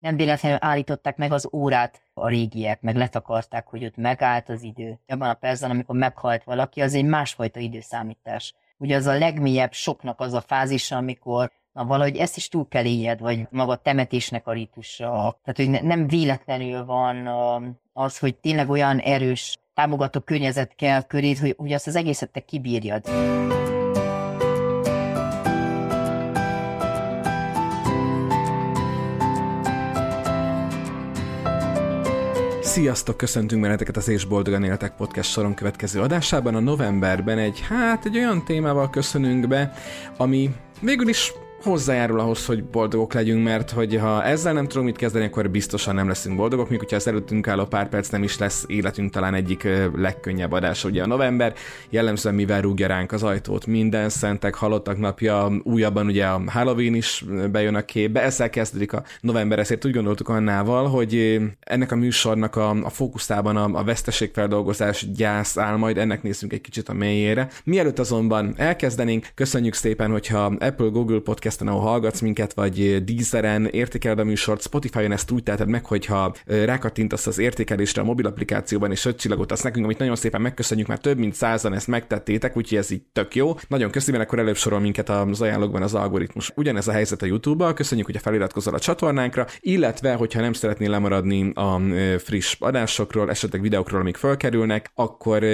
nem véletlenül állították meg az órát a régiek, meg letakarták, hogy ott megállt az idő. Abban a percben, amikor meghalt valaki, az egy másfajta időszámítás. Ugye az a legmélyebb soknak az a fázisa, amikor na valahogy ezt is túl kell éljed, vagy maga a temetésnek a rítusa. Tehát, hogy nem véletlenül van az, hogy tényleg olyan erős támogató környezet kell körét, hogy, hogy azt az egészet te kibírjad. Sziasztok, köszöntünk benneteket az És Boldogan Éltek podcast soron következő adásában. A novemberben egy, hát egy olyan témával köszönünk be, ami végül is hozzájárul ahhoz, hogy boldogok legyünk, mert hogy ha ezzel nem tudunk mit kezdeni, akkor biztosan nem leszünk boldogok, míg hogyha az előttünk álló pár perc nem is lesz életünk talán egyik legkönnyebb adás. Ugye a november jellemzően mivel rúgja ránk az ajtót, minden szentek, halottak napja, újabban ugye a Halloween is bejön a képbe, ezzel kezdődik a november, ezért úgy gondoltuk annával, hogy ennek a műsornak a, a fókuszában a, a veszteségfeldolgozás gyász áll, majd ennek nézzünk egy kicsit a mélyére. Mielőtt azonban elkezdenénk, köszönjük szépen, hogyha Apple, Google Podcast podcasten, ahol hallgatsz minket, vagy Deezeren, értékeled a műsort, Spotify-on ezt úgy teheted meg, hogyha rákattintasz az értékelésre a mobil applikációban, és öt csillagot azt nekünk, amit nagyon szépen megköszönjük, mert több mint százan ezt megtettétek, úgyhogy ez így tök jó. Nagyon köszönöm, akkor előbb sorol minket az ajánlókban az algoritmus. Ugyanez a helyzet a YouTube-bal, köszönjük, hogy feliratkozol a csatornánkra, illetve, hogyha nem szeretnél lemaradni a friss adásokról, esetleg videókról, amik felkerülnek, akkor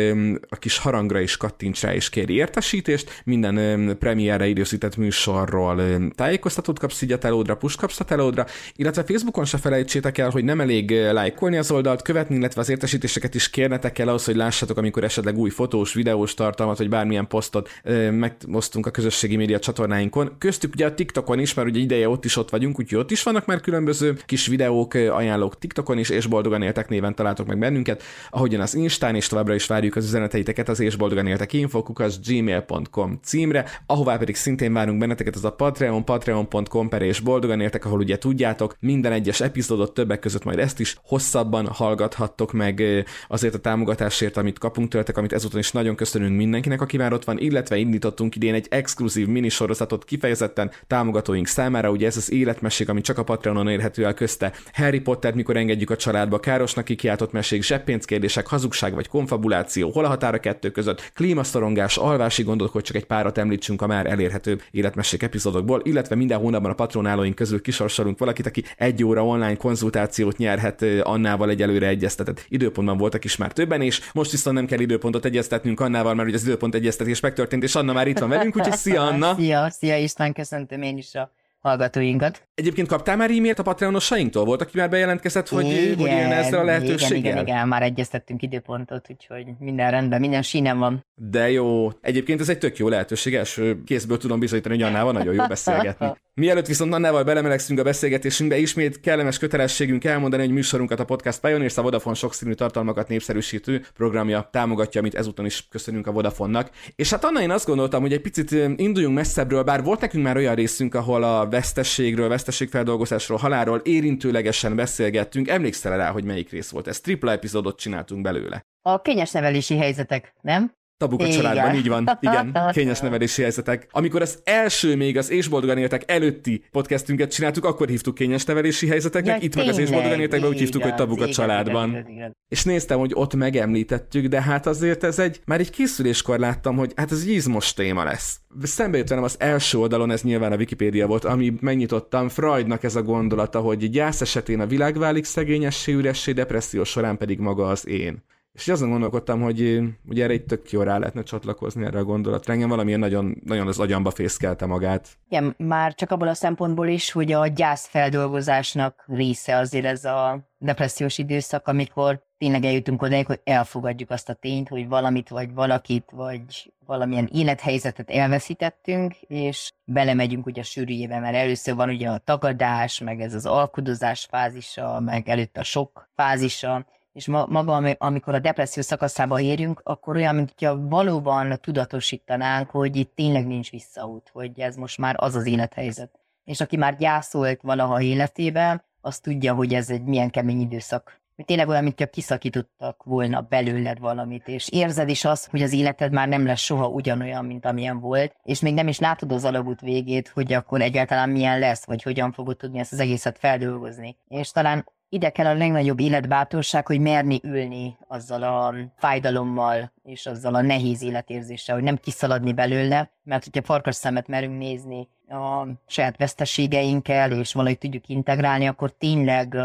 a kis harangra is kattints rá és kéri értesítést. Minden premierre időzített műsorról tájékoztatót kapsz így a telódra, push kapsz a telódra, illetve Facebookon se felejtsétek el, hogy nem elég lájkolni az oldalt, követni, illetve az értesítéseket is kérnetek el ahhoz, hogy lássatok, amikor esetleg új fotós, videós tartalmat, vagy bármilyen posztot megosztunk a közösségi média csatornáinkon. Köztük ugye a TikTokon is, mert ugye ideje ott is ott vagyunk, úgyhogy ott is vannak már különböző kis videók, ajánlók TikTokon is, és boldogan éltek néven találtok meg bennünket, ahogyan az Instán, és továbbra is várjuk az üzeneteiteket az és boldogan éltek infokukas gmail.com címre, ahová pedig szintén várunk benneteket az a Patreon, patreon.com per és boldogan értek, ahol ugye tudjátok, minden egyes epizódot többek között majd ezt is hosszabban hallgathattok meg azért a támogatásért, amit kapunk tőletek, amit ezúton is nagyon köszönünk mindenkinek, aki már ott van, illetve indítottunk idén egy exkluzív minisorozatot kifejezetten támogatóink számára, ugye ez az életmesség, ami csak a Patreonon érhető el közte. Harry Potter, mikor engedjük a családba, károsnak kikiáltott mesék, zseppénzkérdések, hazugság vagy konfabuláció, hol a határa kettő között, klímaszorongás, alvási gondok, hogy csak egy párat említsünk a már elérhető életmesék epizódok csoportokból, illetve minden hónapban a patronálóink közül kisorsolunk valakit, aki egy óra online konzultációt nyerhet Annával egyelőre egyeztetett időpontban voltak is már többen, és most viszont nem kell időpontot egyeztetnünk Annával, mert ugye az időpont egyeztetés megtörtént, és Anna már itt van velünk, úgyhogy szia Anna! szia, szia István, köszöntöm én is a hallgatóinkat. Egyébként kaptál már e-mailt a Patreonosainktól? Volt, aki már bejelentkezett, hogy, igen, hogy élne ezzel a lehetőséggel? Igen, igen, igen, már egyeztettünk időpontot, úgyhogy minden rendben, minden sínen van. De jó. Egyébként ez egy tök jó lehetőség, első kézből tudom bizonyítani, hogy Annával nagyon jó beszélgetni. Mielőtt viszont Annával belemelegszünk a beszélgetésünkbe, ismét kellemes kötelességünk elmondani, hogy műsorunkat a Podcast Pioneers a Vodafone sokszínű tartalmakat népszerűsítő programja támogatja, amit ezúton is köszönünk a Vodafonnak. És hát Anna, én azt gondoltam, hogy egy picit induljunk messzebbről, bár volt nekünk már olyan részünk, ahol a vesztességről, vesztességfeldolgozásról, halálról érintőlegesen beszélgettünk. Emlékszel rá, hogy melyik rész volt? Ez tripla epizódot csináltunk belőle. A kényes nevelési helyzetek, nem? Tabuk a családban, így van. Igen, kényes nevelési helyzetek. Amikor az első még az És boldogan éltek előtti podcastünket csináltuk, akkor hívtuk kényes nevelési helyzeteknek, ja, itt meg az És boldogan éltekben úgy hívtuk, hogy Tabuk a családban. Igen, igen, igen. És néztem, hogy ott megemlítettük, de hát azért ez egy, már egy készüléskor láttam, hogy hát ez egy izmos téma lesz. Szembe jött velem az első oldalon, ez nyilván a Wikipédia volt, ami megnyitottam, Freudnak ez a gondolata, hogy gyász esetén a világ válik szegényessé, üressé, depresszió során pedig maga az én. És azon gondolkodtam, hogy ugye erre itt tök jó rá lehetne csatlakozni erre a gondolatra. Engem valamilyen nagyon, nagyon az agyamba fészkelte magát. Igen, már csak abból a szempontból is, hogy a gyászfeldolgozásnak része azért ez a depressziós időszak, amikor tényleg eljutunk odáig, hogy elfogadjuk azt a tényt, hogy valamit, vagy valakit, vagy valamilyen élethelyzetet elveszítettünk, és belemegyünk ugye a sűrűjébe, mert először van ugye a tagadás, meg ez az alkudozás fázisa, meg előtt a sok fázisa, és ma, maga, amikor a depresszió szakaszába érünk, akkor olyan, mint hogyha valóban tudatosítanánk, hogy itt tényleg nincs visszaút, hogy ez most már az az élethelyzet. És aki már gyászolt valaha életében, az tudja, hogy ez egy milyen kemény időszak. tényleg olyan, mintha kiszakítottak volna belőled valamit, és érzed is azt, hogy az életed már nem lesz soha ugyanolyan, mint amilyen volt, és még nem is látod az alagút végét, hogy akkor egyáltalán milyen lesz, vagy hogyan fogod tudni ezt az egészet feldolgozni. És talán ide kell a legnagyobb életbátorság, hogy merni ülni azzal a fájdalommal és azzal a nehéz életérzéssel, hogy nem kiszaladni belőle, mert hogyha farkas szemet merünk nézni a saját veszteségeinkkel, és valahogy tudjuk integrálni, akkor tényleg,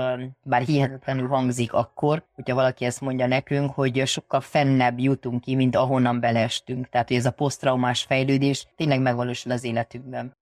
bár hihetetlenül hangzik akkor, hogyha valaki ezt mondja nekünk, hogy sokkal fennebb jutunk ki, mint ahonnan belestünk. Tehát, hogy ez a posztraumás fejlődés tényleg megvalósul az életünkben.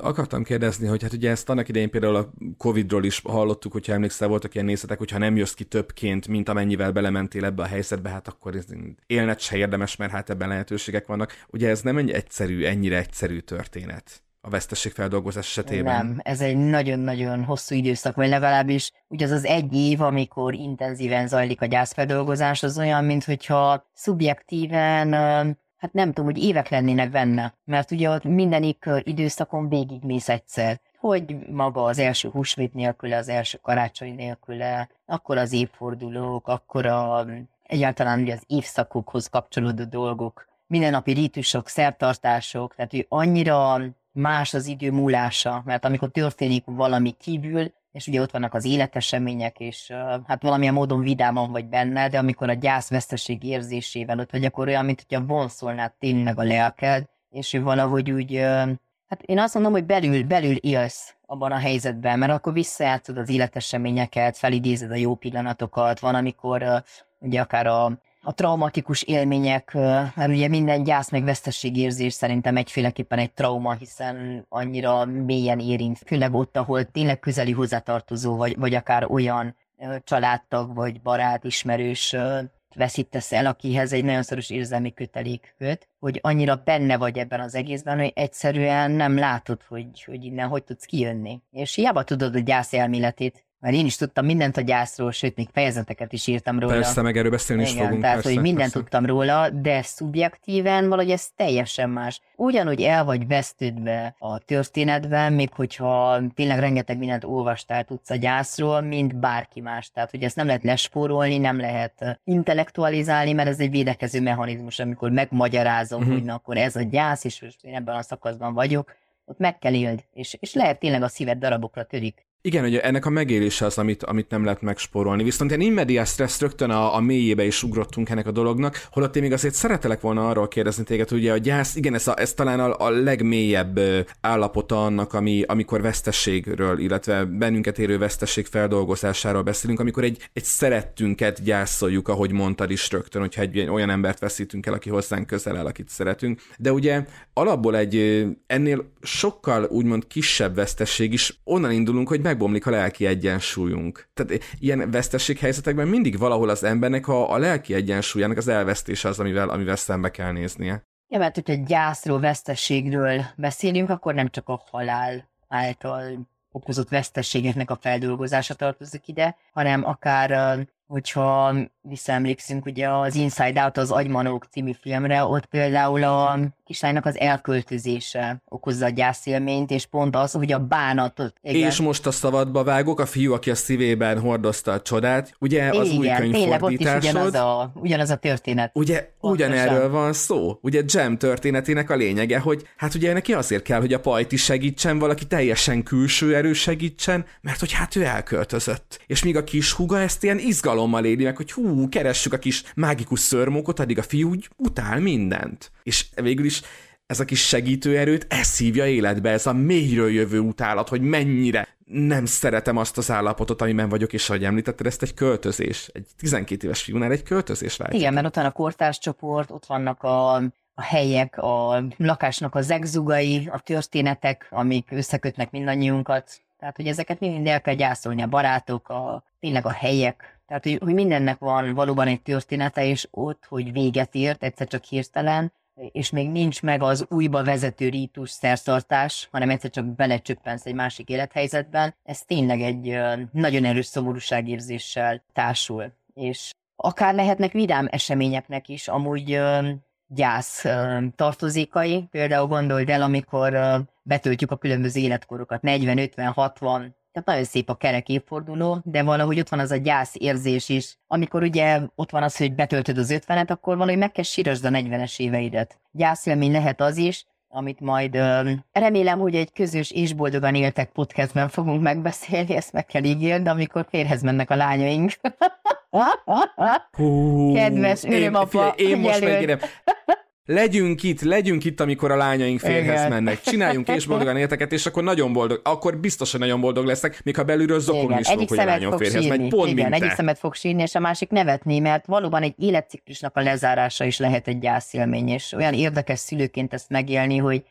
Akartam kérdezni, hogy hát ugye ezt annak idején például a Covid-ról is hallottuk, hogyha emlékszel, voltak ilyen nézetek, hogyha nem jössz ki többként, mint amennyivel belementél ebbe a helyzetbe, hát akkor ez élnet se érdemes, mert hát ebben lehetőségek vannak. Ugye ez nem egy egyszerű, ennyire egyszerű történet a vesztességfeldolgozás esetében. Nem, ez egy nagyon-nagyon hosszú időszak, vagy legalábbis ugye az az egy év, amikor intenzíven zajlik a gyászfeldolgozás, az olyan, mint hogyha szubjektíven hát nem tudom, hogy évek lennének benne, mert ugye ott mindenik időszakon végigmész egyszer, hogy maga az első húsvét nélküle, az első karácsony nélküle, akkor az évfordulók, akkor a, egyáltalán ugye az évszakokhoz kapcsolódó dolgok, mindennapi rítusok, szertartások, tehát hogy annyira más az idő múlása, mert amikor történik valami kívül, és ugye ott vannak az életesemények, és hát valamilyen módon vidáman vagy benne, de amikor a gyász veszteség érzésével ott vagy, akkor olyan, mint hogyha vonszolnád tényleg a lelked, és valahogy úgy, hát én azt mondom, hogy belül, belül élsz abban a helyzetben, mert akkor visszajátszod az életeseményeket, felidézed a jó pillanatokat, van, amikor ugye akár a a traumatikus élmények, mert ugye minden gyász meg vesztességérzés szerintem egyféleképpen egy trauma, hiszen annyira mélyen érint, főleg ott, ahol tényleg közeli hozzátartozó, vagy, vagy akár olyan családtag, vagy barát, ismerős veszítesz el, akihez egy nagyon szoros érzelmi kötelék köt, hogy annyira benne vagy ebben az egészben, hogy egyszerűen nem látod, hogy, hogy innen hogy tudsz kijönni. És hiába tudod a gyász elméletét mert én is tudtam mindent a gyászról, sőt, még fejezeteket is írtam róla. Persze, meg erről beszélni Igen, is fogunk. tehát, persze, hogy mindent persze. tudtam róla, de szubjektíven valahogy ez teljesen más. Ugyanúgy el vagy vesztődve a történetben, még hogyha tényleg rengeteg mindent olvastál tudsz a gyászról, mint bárki más. Tehát, hogy ezt nem lehet lespórolni, nem lehet intellektualizálni, mert ez egy védekező mechanizmus, amikor megmagyarázom, uh-huh. hogy na, akkor ez a gyász, és én ebben a szakaszban vagyok, ott meg kell éld, és, és lehet tényleg a szíved darabokra törik. Igen, hogy ennek a megélése az, amit, amit nem lehet megspórolni. Viszont ilyen immediate stress rögtön a, a mélyébe is ugrottunk ennek a dolognak, holott én még azért szeretelek volna arról kérdezni téged, hogy ugye a gyász, igen, ez, a, ez talán a, a legmélyebb állapota annak, ami, amikor vesztességről, illetve bennünket érő vesztesség feldolgozásáról beszélünk, amikor egy, egy szerettünket gyászoljuk, ahogy mondtad is rögtön, hogyha egy olyan embert veszítünk el, aki hozzánk közel áll, akit szeretünk. De ugye alapból egy ennél sokkal úgymond kisebb vesztesség is onnan indulunk, hogy megbomlik a lelki egyensúlyunk. Tehát ilyen vesztességhelyzetekben mindig valahol az embernek a, a lelki egyensúlyának az elvesztése az, amivel, amivel szembe kell néznie. Ja, mert hogyha gyászról, vesztességről beszélünk, akkor nem csak a halál által okozott vesztességeknek a feldolgozása tartozik ide, hanem akár hogyha visszaemlékszünk ugye az Inside Out, az Agymanók című filmre, ott például a kislánynak az elköltözése okozza a gyászélményt, és pont az, hogy a bánatot... Igen. És most a szabadba vágok, a fiú, aki a szívében hordozta a csodát, ugye az igen, új könyvfordításod... tényleg ugyanaz a, ugyanaz a történet. Ugye Pontosan. ugyanerről van szó. Ugye Jam történetének a lényege, hogy hát ugye neki azért kell, hogy a pajti segítsen, valaki teljesen külső erő segítsen, mert hogy hát ő elköltözött. És míg a kis húga ezt ilyen izgalommal éli meg, hogy hú, keressük a kis mágikus szörmókot, addig a fiú úgy utál mindent. És végül is ez a kis segítőerőt, ez hívja életbe, ez a mélyről jövő utálat, hogy mennyire nem szeretem azt az állapotot, amiben vagyok, és ahogy említetted, ezt egy költözés, egy 12 éves fiúnál egy költözés váltja. Igen, mert ott van a kortárscsoport, ott vannak a, a helyek, a lakásnak az egzugai, a történetek, amik összekötnek mindannyiunkat. Tehát, hogy ezeket mind el kell gyászolni, a barátok, a, tényleg a helyek, tehát, hogy, hogy mindennek van valóban egy története, és ott, hogy véget ért, egyszer csak hirtelen, és még nincs meg az újba vezető rítus szerszartás, hanem egyszer csak belecsöppensz egy másik élethelyzetben, ez tényleg egy nagyon erős szomorúságérzéssel társul. És akár lehetnek vidám eseményeknek is, amúgy gyász tartozékai. Például gondold el, amikor betöltjük a különböző életkorokat, 40, 50, 60, tehát nagyon szép a kerek évforduló, de valahogy ott van az a gyász érzés is. Amikor ugye ott van az, hogy betöltöd az ötvenet, akkor valahogy meg kell sírasd a 40-es éveidet. Gyászélmény lehet az is, amit majd ö, remélem, hogy egy közös és boldogan éltek podcastben fogunk megbeszélni, ezt meg kell ígérni, de amikor férhez mennek a lányaink. Hú, Kedves örömapa, Én, én most megérem. Legyünk itt, legyünk itt, amikor a lányaink férhez Igen. mennek. Csináljunk és boldogan életeket, és akkor nagyon boldog, akkor biztos, hogy nagyon boldog leszek, még ha belülről Igen, is egyik hogy a lányom fog férhez sírni. megy. Pont Igen, egyik szemet fog sírni, és a másik nevetni, mert valóban egy életciklusnak a lezárása is lehet egy gyászélmény, és olyan érdekes szülőként ezt megélni, hogy,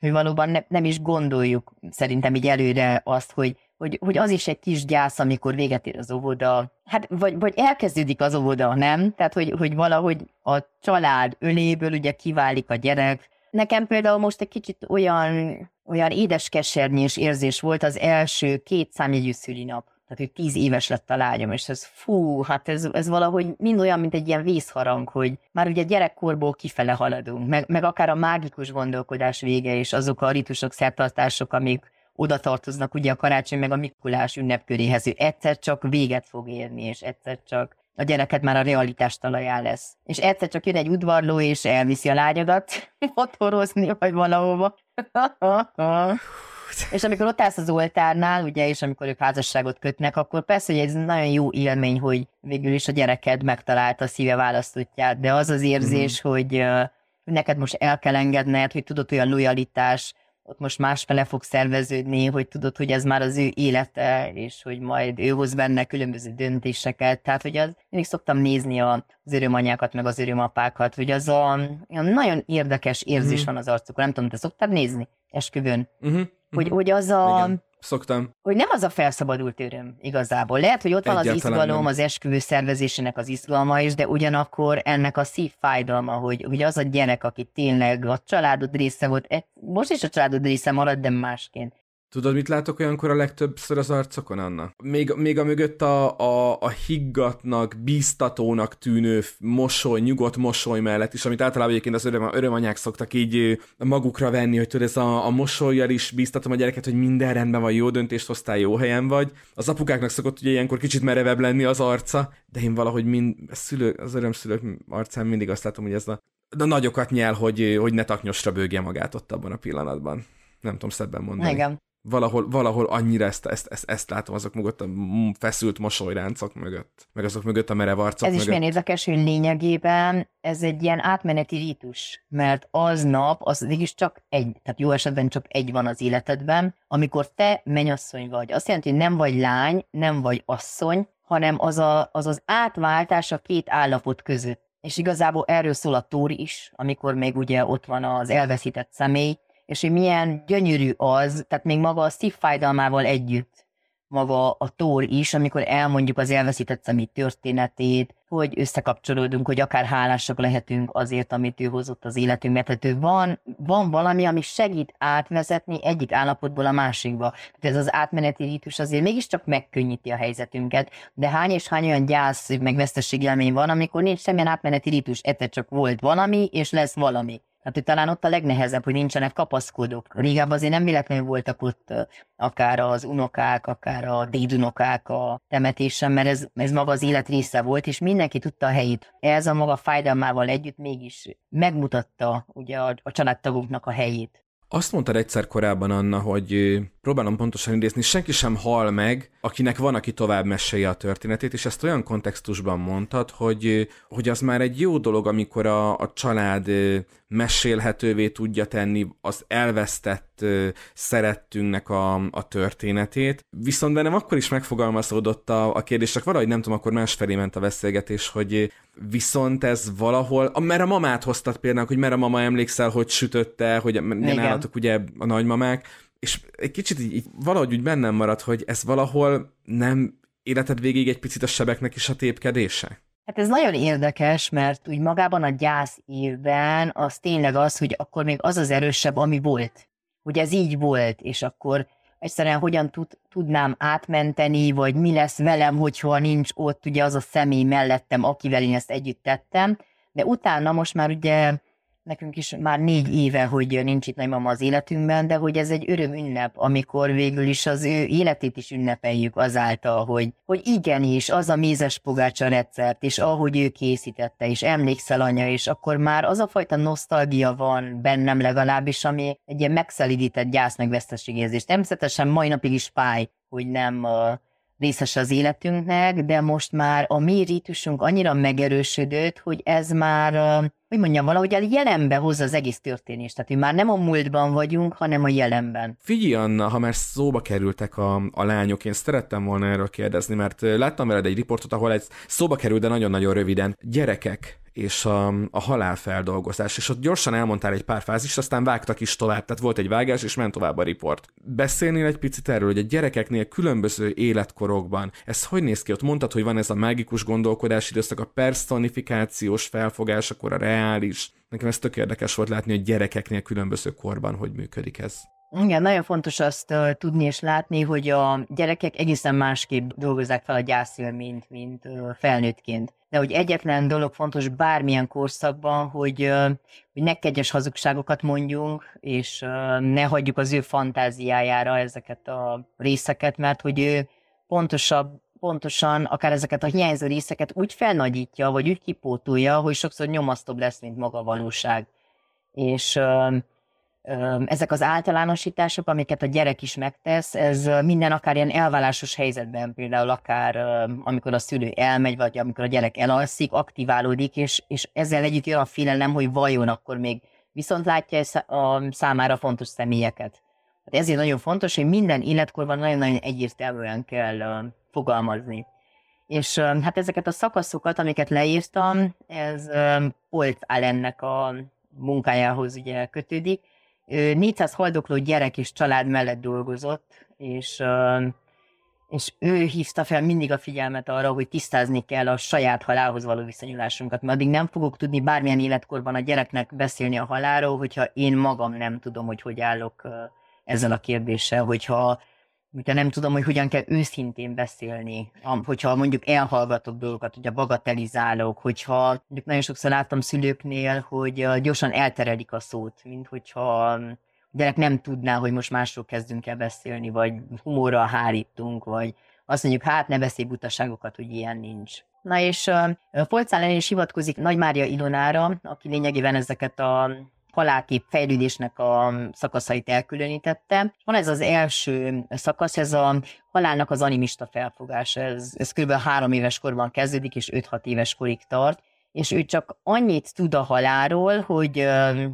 hogy valóban ne, nem is gondoljuk szerintem így előre azt, hogy, hogy, hogy az is egy kis gyász, amikor véget ér az óvoda, hát vagy, vagy elkezdődik az óvoda, nem? Tehát, hogy, hogy valahogy a család öléből ugye kiválik a gyerek. Nekem például most egy kicsit olyan, olyan édeskesernyés érzés volt az első két számjegyű szülinap. Tehát, hogy tíz éves lett a lányom, és ez fú, hát ez, ez valahogy mind olyan, mint egy ilyen vészharang, hogy már ugye gyerekkorból kifele haladunk, meg, meg akár a mágikus gondolkodás vége, és azok a ritusok, szertartások, amik oda tartoznak ugye a karácsony meg a Mikulás ünnepköréhez, hogy egyszer csak véget fog érni, és egyszer csak a gyereket már a realitás talaján lesz. És egyszer csak jön egy udvarló, és elviszi a lányodat fotorozni, vagy valahova. és amikor ott állsz az oltárnál, ugye, és amikor ők házasságot kötnek, akkor persze, hogy ez nagyon jó élmény, hogy végül is a gyereked megtalálta a szíve választottját, de az az érzés, mm. hogy, hogy neked most el kell engedned, hogy tudod, olyan lojalitás, ott most másfele fog szerveződni, hogy tudod, hogy ez már az ő élete, és hogy majd ő hoz benne különböző döntéseket. Tehát, hogy az, mindig szoktam nézni az örömanyákat, meg az örömapákat, hogy az a, olyan nagyon érdekes érzés Mhm. van az arcukon. Nem tudom, te szoktad nézni esküvőn? Uh-huh, Hogy, hogy az a, Igen, szoktam. hogy nem az a felszabadult öröm igazából. Lehet, hogy ott van az Egyáltalán izgalom, nem. az esküvő szervezésének az izgalma is, de ugyanakkor ennek a szívfájdalma, hogy, hogy az a gyerek, aki tényleg a családod része volt, e- most is a családod része marad, de másként. Tudod, mit látok olyankor a legtöbbször az arcokon, Anna? Még, még a mögött a, a, a higgatnak, bíztatónak tűnő mosoly, nyugodt mosoly mellett is, amit általában egyébként az öröm, örömanyák szoktak így magukra venni, hogy tudod, ez a, a mosolyjal is bíztatom a gyereket, hogy minden rendben van, jó döntést hoztál, jó helyen vagy. Az apukáknak szokott ugye ilyenkor kicsit merevebb lenni az arca, de én valahogy mind, szülő, az örömszülők arcán mindig azt látom, hogy ez a, a nagyokat nyel, hogy, hogy ne taknyosra bőgje magát ott abban a pillanatban. Nem tudom szebben mondani Igen. Valahol, valahol annyira ezt, ezt, ezt, ezt látom azok mögött a feszült mosolyráncok mögött, meg azok mögött a merev arcok Ez is mögött. milyen érdekes, hogy lényegében ez egy ilyen átmeneti rítus, mert aznap az mégis csak egy, tehát jó esetben csak egy van az életedben, amikor te mennyasszony vagy. Azt jelenti, hogy nem vagy lány, nem vagy asszony, hanem az a, az, az átváltás a két állapot között. És igazából erről szól a tóri is, amikor még ugye ott van az elveszített személy, és hogy milyen gyönyörű az, tehát még maga a szívfájdalmával együtt, maga a tór is, amikor elmondjuk az elveszített személy történetét, hogy összekapcsolódunk, hogy akár hálásak lehetünk azért, amit ő hozott az életünkbe. Tehát ő van, van valami, ami segít átvezetni egyik állapotból a másikba. Tehát ez az átmeneti rítus azért mégiscsak megkönnyíti a helyzetünket, de hány és hány olyan gyász, meg van, amikor nincs semmilyen átmeneti rítus, egyszer csak volt valami, és lesz valami. Hát, hogy talán ott a legnehezebb, hogy nincsenek kapaszkodók. Régebben azért nem véletlenül voltak ott akár az unokák, akár a dédunokák a temetésen, mert ez, ez maga az élet része volt, és mindenki tudta a helyét. Ez a maga fájdalmával együtt mégis megmutatta ugye a, a családtagunknak a helyét. Azt mondtad egyszer korábban, Anna, hogy próbálom pontosan idézni, senki sem hal meg, akinek van, aki tovább mesélje a történetét, és ezt olyan kontextusban mondtad, hogy, hogy az már egy jó dolog, amikor a, a család mesélhetővé tudja tenni az elvesztett szerettünknek a, a történetét. Viszont bennem akkor is megfogalmazódott a, a kérdés, csak valahogy nem tudom, akkor másfelé ment a beszélgetés, hogy viszont ez valahol, mert a mamát hoztad például, hogy mert a mama emlékszel, hogy sütötte, hogy állatok ugye a nagymamák, és egy kicsit így, így valahogy úgy bennem maradt, hogy ez valahol nem életed végig egy picit a sebeknek is a tépkedése? Hát ez nagyon érdekes, mert úgy magában a gyász évben az tényleg az, hogy akkor még az az erősebb, ami volt. Hogy ez így volt, és akkor egyszerűen hogyan tud, tudnám átmenteni, vagy mi lesz velem, hogyha nincs ott ugye az a személy mellettem, akivel én ezt együtt tettem. De utána most már ugye nekünk is már négy éve, hogy nincs itt nagymama az életünkben, de hogy ez egy öröm ünnep, amikor végül is az ő életét is ünnepeljük azáltal, hogy, hogy igenis, az a mézes pogácsa recept, és ahogy ő készítette, és emlékszel anya, és akkor már az a fajta nosztalgia van bennem legalábbis, ami egy ilyen megszelidített gyász meg veszteségérzés. Természetesen mai napig is fáj, hogy nem uh, részes az életünknek, de most már a mi rítusunk annyira megerősödött, hogy ez már, hogy mondjam, valahogy a jelenbe hozza az egész történést. Tehát, hogy már nem a múltban vagyunk, hanem a jelenben. Figyelj, Anna, ha már szóba kerültek a, a lányok, én szerettem volna erről kérdezni, mert láttam veled egy riportot, ahol egy szóba került, de nagyon-nagyon röviden. Gyerekek és a, a halálfeldolgozás, és ott gyorsan elmondtál egy pár fázist, aztán vágtak is tovább, tehát volt egy vágás, és ment tovább a riport. Beszélnél egy picit erről, hogy a gyerekeknél különböző életkorokban, ez hogy néz ki? Ott mondtad, hogy van ez a mágikus gondolkodási időszak, a personifikációs felfogás, akkor a reális. Nekem ez tök érdekes volt látni, hogy gyerekeknél különböző korban hogy működik ez. Igen, nagyon fontos azt uh, tudni és látni, hogy a gyerekek egészen másképp dolgozzák fel a gyászélményt, mint uh, felnőttként. De hogy egyetlen dolog fontos bármilyen korszakban, hogy, uh, hogy ne kegyes hazugságokat mondjunk, és uh, ne hagyjuk az ő fantáziájára ezeket a részeket, mert hogy ő pontosabb, pontosan akár ezeket a hiányzó részeket úgy felnagyítja, vagy úgy kipótolja, hogy sokszor nyomasztóbb lesz, mint maga a valóság. És uh, ezek az általánosítások, amiket a gyerek is megtesz, ez minden akár ilyen elválásos helyzetben, például akár amikor a szülő elmegy, vagy amikor a gyerek elalszik, aktiválódik, és, és ezzel együtt jön a félelem, hogy vajon akkor még viszont látja a számára fontos személyeket. Hát ezért nagyon fontos, hogy minden életkorban nagyon-nagyon egyértelműen kell fogalmazni. És hát ezeket a szakaszokat, amiket leírtam, ez Polt Allennek a munkájához ugye kötődik, 400 haldokló gyerek és család mellett dolgozott, és, és ő hívta fel mindig a figyelmet arra, hogy tisztázni kell a saját halálhoz való viszonyulásunkat, mert addig nem fogok tudni bármilyen életkorban a gyereknek beszélni a halálról, hogyha én magam nem tudom, hogy hogy állok ezzel a kérdéssel, hogyha hogyha nem tudom, hogy hogyan kell őszintén beszélni, hogyha mondjuk elhallgatok dolgokat, hogyha bagatelizálok, hogyha nagyon sokszor láttam szülőknél, hogy gyorsan elterelik a szót, mint hogyha a gyerek nem tudná, hogy most másról kezdünk el beszélni, vagy humorral hárítunk, vagy azt mondjuk, hát ne beszélj butaságokat, hogy ilyen nincs. Na és uh, Polcán is hivatkozik Nagy Mária Ilonára, aki lényegében ezeket a halálkép fejlődésnek a szakaszait elkülönítette. Van ez az első szakasz, ez a halálnak az animista felfogás. Ez, ez kb. három éves korban kezdődik, és 5-6 éves korig tart és ő csak annyit tud a haláról, hogy,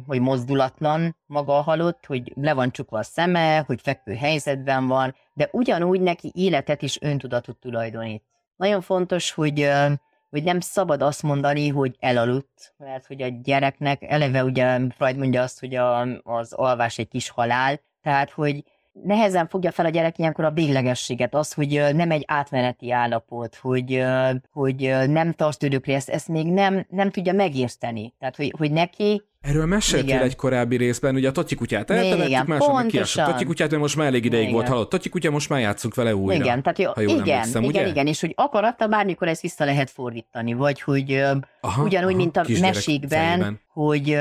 hogy mozdulatlan maga a halott, hogy le van csukva a szeme, hogy fekvő helyzetben van, de ugyanúgy neki életet is öntudatot tulajdonít. Nagyon fontos, hogy hogy nem szabad azt mondani, hogy elaludt, mert hogy a gyereknek eleve ugye Freud mondja azt, hogy a, az alvás egy kis halál, tehát hogy nehezen fogja fel a gyerek ilyenkor a véglegességet, az, hogy nem egy átmeneti állapot, hogy, hogy nem tart örökre, ezt, ezt még nem, nem tudja megérteni. Tehát, hogy, hogy neki Erről meséltél egy korábbi részben, ugye a Totyi kutyát eltemettük, meg kiásott. Totyi kutyát, mert most már elég ideig igen. volt halott. Totyi kutya, most már játszunk vele újra. Igen, tehát jó, ha jól igen, emlékszem, igen, ugye? igen, és hogy akaratta bármikor ezt vissza lehet fordítani, vagy hogy aha, ugyanúgy, aha, mint a mesékben, fejében. hogy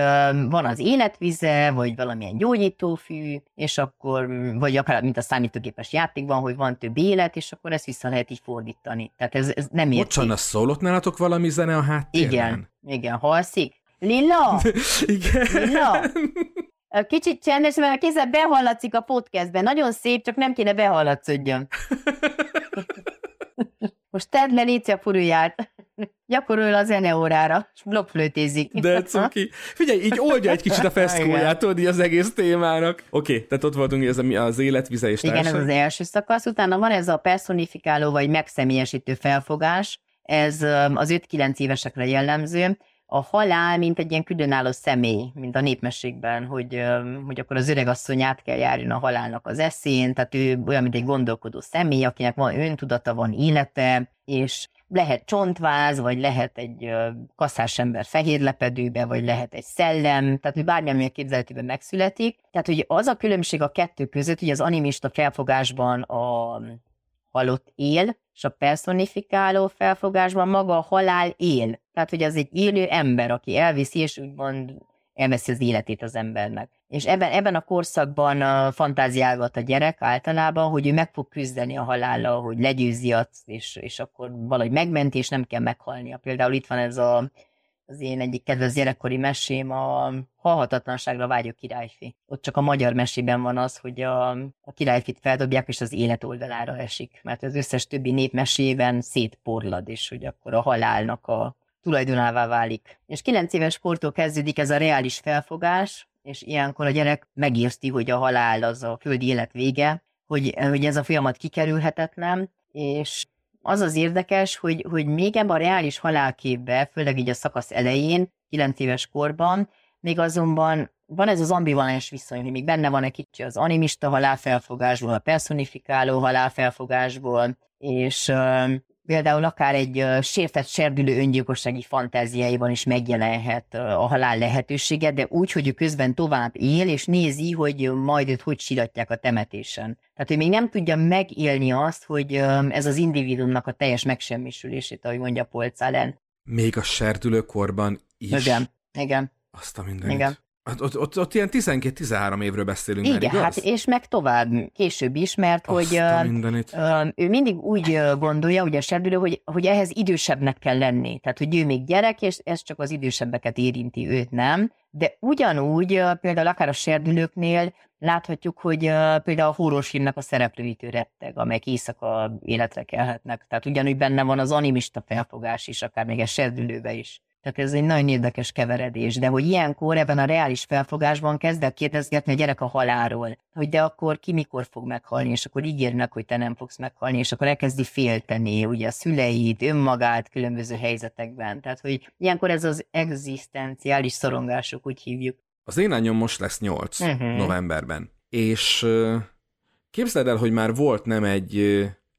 van az életvize, vagy valamilyen gyógyítófű, és akkor, vagy akár, mint a számítógépes játékban, hogy van több élet, és akkor ezt vissza lehet így fordítani. Tehát ez, ez nem érték. Bocsánat, szólott nálatok valami zene a háttérben? Igen, igen, halszik. Lilla! Igen. Lilla! Kicsit csendes, mert a kézzel behallatszik a podcastben. Nagyon szép, csak nem kéne behallatszodjon. Most tedd le, légy a furuját. Gyakorol a zeneórára, és blokkflőtézik. De cuki. Figyelj, így oldja egy kicsit a feszkóját, tudod, az egész témának. Oké, okay, tehát ott voltunk, ez az életvize és Igen, ez az első szakasz. Utána van ez a personifikáló vagy megszemélyesítő felfogás. Ez az 5-9 évesekre jellemző a halál, mint egy ilyen különálló személy, mint a népmességben, hogy, hogy akkor az öregasszony át kell járni a halálnak az eszén, tehát ő olyan, mint egy gondolkodó személy, akinek van öntudata, van élete, és lehet csontváz, vagy lehet egy kasszás ember fehér vagy lehet egy szellem, tehát hogy bármilyen képzeletében megszületik. Tehát, hogy az a különbség a kettő között, hogy az animista felfogásban a halott él, és a personifikáló felfogásban maga a halál él. Tehát, hogy az egy élő ember, aki elviszi, és úgymond elveszi az életét az embernek. És ebben, ebben a korszakban fantáziálgat a gyerek általában, hogy ő meg fog küzdeni a halállal, hogy legyőzi azt, és, és akkor valahogy megmenti, és nem kell meghalnia. Például itt van ez a, az én egyik kedves gyerekkori mesém, a halhatatlanságra vágyó királyfi. Ott csak a magyar mesében van az, hogy a, a királyfit feldobják, és az élet oldalára esik. Mert az összes többi népmesében szétporlad, és hogy akkor a halálnak a tulajdonává válik. És kilenc éves kortól kezdődik ez a reális felfogás, és ilyenkor a gyerek megérti, hogy a halál az a földi élet vége, hogy, hogy ez a folyamat kikerülhetetlen, és az az érdekes, hogy, hogy még ebben a reális halálképbe, főleg így a szakasz elején, 9 éves korban, még azonban van ez az ambivalens viszony, hogy még benne van egy kicsi az animista halálfelfogásból, a personifikáló halálfelfogásból, és például akár egy sértett serdülő öngyilkossági fantáziáiban is megjelenhet a halál lehetősége, de úgy, hogy ő közben tovább él, és nézi, hogy majd őt hogy siratják a temetésen. Tehát ő még nem tudja megélni azt, hogy ez az individuumnak a teljes megsemmisülését, ahogy mondja Polcálen. Még a serdülőkorban is? Igen, igen. Azt a mindenit. Igen. Hát ott, ott, ott ilyen 12-13 évről beszélünk Igen, már, igaz? hát és meg tovább, később is, mert Azt hogy uh, ő mindig úgy gondolja, ugye a serdülő, hogy, hogy ehhez idősebbnek kell lenni. Tehát, hogy ő még gyerek, és ez csak az idősebbeket érinti, őt nem. De ugyanúgy például akár a serdülőknél láthatjuk, hogy például a horrorfilmnek a szereplőitől retteg, amelyek éjszaka életre kelhetnek. Tehát ugyanúgy benne van az animista felfogás is, akár még a serdülőbe is. Tehát ez egy nagyon érdekes keveredés, de hogy ilyenkor ebben a reális felfogásban kezd el kérdezgetni a gyerek a halálról, hogy de akkor ki mikor fog meghalni, és akkor ígérnek, hogy te nem fogsz meghalni, és akkor elkezdi félteni ugye a szüleit, önmagát különböző helyzetekben. Tehát, hogy ilyenkor ez az egzisztenciális szorongások, úgy hívjuk. Az én lányom most lesz 8 uh-huh. Mhm. novemberben, és képzeld el, hogy már volt nem egy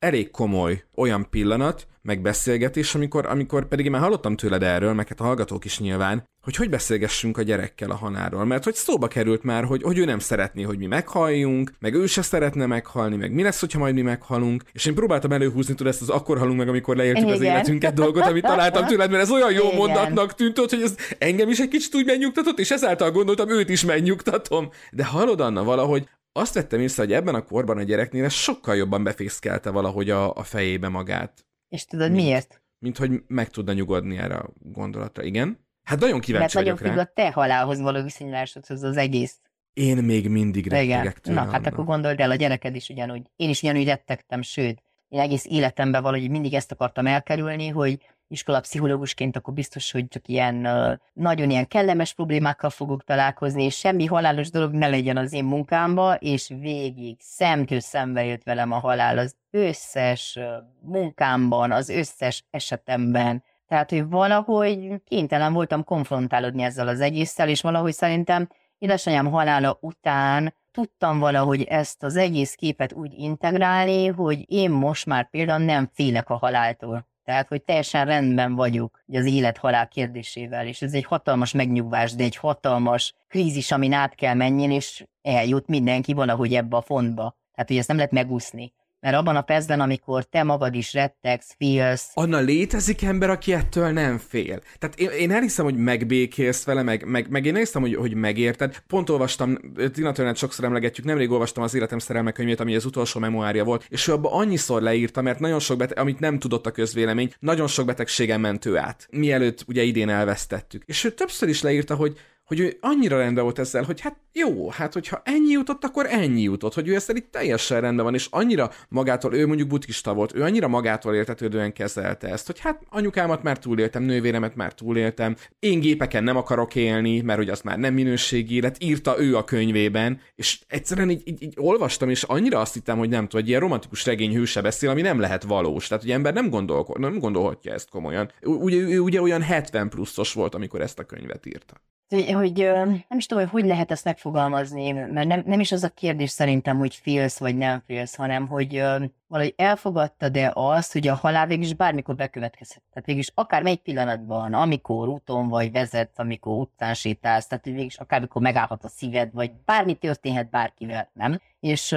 elég komoly olyan pillanat, megbeszélgetés, amikor, amikor pedig én már hallottam tőled erről, meg hát a hallgatók is nyilván, hogy hogy beszélgessünk a gyerekkel a hanáról, mert hogy szóba került már, hogy, hogy ő nem szeretné, hogy mi meghalljunk, meg ő se szeretne meghalni, meg mi lesz, hogyha majd mi meghalunk, és én próbáltam előhúzni tudod ezt az akkor halunk meg, amikor leéltük az életünket dolgot, amit találtam tőled, mert ez olyan jó Igen. mondatnak tűnt, hogy ez engem is egy kicsit úgy megnyugtatott, és ezáltal gondoltam, őt is megnyugtatom. De hallod, Anna, valahogy azt vettem észre, hogy ebben a korban a gyereknél ez sokkal jobban befészkelte valahogy a, a fejébe magát. És tudod mint, miért? Mint hogy meg tudna nyugodni erre a gondolatra. Igen? Hát nagyon kíváncsi Mert nagyon függ a te halálhoz való viszonyulásodhoz az egész. Én még mindig rettegek Na, hát akkor gondold el, a gyereked is ugyanúgy. Én is ugyanúgy rettegtem, sőt, én egész életemben valahogy mindig ezt akartam elkerülni, hogy iskolapszichológusként, akkor biztos, hogy csak ilyen nagyon ilyen kellemes problémákkal fogok találkozni, és semmi halálos dolog ne legyen az én munkámba, és végig szemtől szembe jött velem a halál az összes munkámban, az összes esetemben. Tehát, hogy valahogy kénytelen voltam konfrontálódni ezzel az egésszel, és valahogy szerintem édesanyám halála után tudtam valahogy ezt az egész képet úgy integrálni, hogy én most már például nem félek a haláltól. Tehát, hogy teljesen rendben vagyok az élet-halál kérdésével, és ez egy hatalmas megnyugvás, de egy hatalmas krízis, amin át kell menjen, és eljut mindenki valahogy ebbe a fontba. Tehát, hogy ezt nem lehet megúszni. Mert abban a percben, amikor te magad is rettegsz, félsz... Anna, létezik ember, aki ettől nem fél. Tehát én, én elhiszem, hogy megbékélsz vele, meg, meg, meg én elhiszem, hogy, hogy megérted. Pont olvastam, Tina Turner sokszor emlegetjük, nemrég olvastam az életem szerelmekönyvét, ami az utolsó memoária volt, és ő abban annyiszor leírta, mert nagyon sok beteg, amit nem tudott a közvélemény, nagyon sok betegségen mentő át. Mielőtt ugye idén elvesztettük. És ő többször is leírta, hogy hogy ő annyira rendben volt ezzel, hogy hát jó, hát hogyha ennyi jutott, akkor ennyi jutott, hogy ő ezzel itt teljesen rendben van, és annyira magától, ő mondjuk buddhista volt, ő annyira magától értetődően kezelte ezt, hogy hát anyukámat már túléltem, nővéremet már túléltem, én gépeken nem akarok élni, mert hogy az már nem minőségi élet, írta ő a könyvében, és egyszerűen így, így, így olvastam, és annyira azt hittem, hogy nem tudom, hogy ilyen romantikus regény hőse beszél, ami nem lehet valós. Tehát, hogy ember nem, gondol, nem gondolhatja ezt komolyan. Ugye, ugye olyan 70 pluszos volt, amikor ezt a könyvet írta hogy nem is tudom, hogy hogy lehet ezt megfogalmazni, mert nem, nem is az a kérdés szerintem, hogy félsz vagy nem félsz, hanem hogy valahogy elfogadta de azt, hogy a halál végül is bármikor bekövetkezhet. Tehát végül is akár melyik pillanatban, amikor úton vagy vezet, amikor után sétálsz, tehát végül is akár mikor megállhat a szíved, vagy bármi történhet bárkivel, nem? És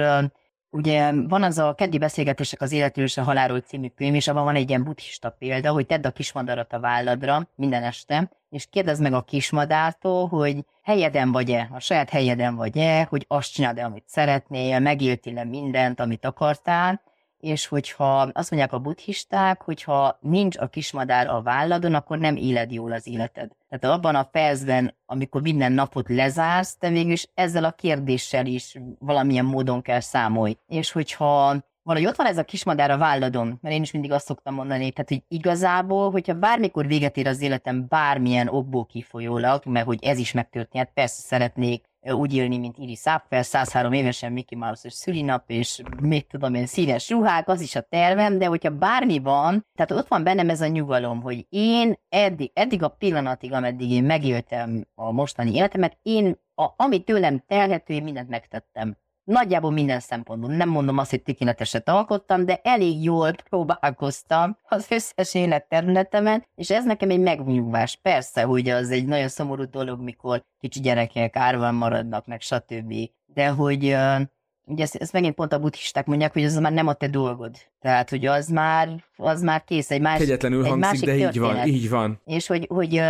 Ugye van az a keddi beszélgetések az életről és a halálról című könyv, és abban van egy ilyen buddhista példa, hogy tedd a kismadarat a válladra minden este, és kérdezd meg a kismadártól, hogy helyeden vagy-e, a saját helyeden vagy-e, hogy azt csináld amit szeretnél, megéltél mindent, amit akartál, és hogyha azt mondják a buddhisták, hogyha nincs a kismadár a válladon, akkor nem éled jól az életed. Tehát abban a percben, amikor minden napot lezársz, te mégis ezzel a kérdéssel is valamilyen módon kell számolni. És hogyha valahogy ott van ez a kismadár a válladon, mert én is mindig azt szoktam mondani, tehát hogy igazából, hogyha bármikor véget ér az életem bármilyen okból kifolyólag, mert hogy ez is megtörténhet, persze szeretnék úgy élni, mint Iris Apfel, 103 évesen Mickey Mouse-os szülinap, és még tudom én, színes ruhák, az is a tervem, de hogyha bármi van, tehát ott van bennem ez a nyugalom, hogy én eddig, eddig a pillanatig, ameddig én megéltem a mostani életemet, én, a, amit tőlem telhető, én mindent megtettem. Nagyjából minden szempontból. Nem mondom azt, hogy tökéleteset alkottam, de elég jól próbálkoztam az összes életterületemen, és ez nekem egy megnyugvás. Persze, hogy az egy nagyon szomorú dolog, mikor kicsi gyerekek árvan maradnak, meg stb. De hogy ugye ezt, ezt megint pont a buddhisták mondják, hogy az már nem a te dolgod. Tehát, hogy az már, az már kész, egy, más, Kegyetlenül egy hangzik, másik de történet. így van, így van. És hogy, hogy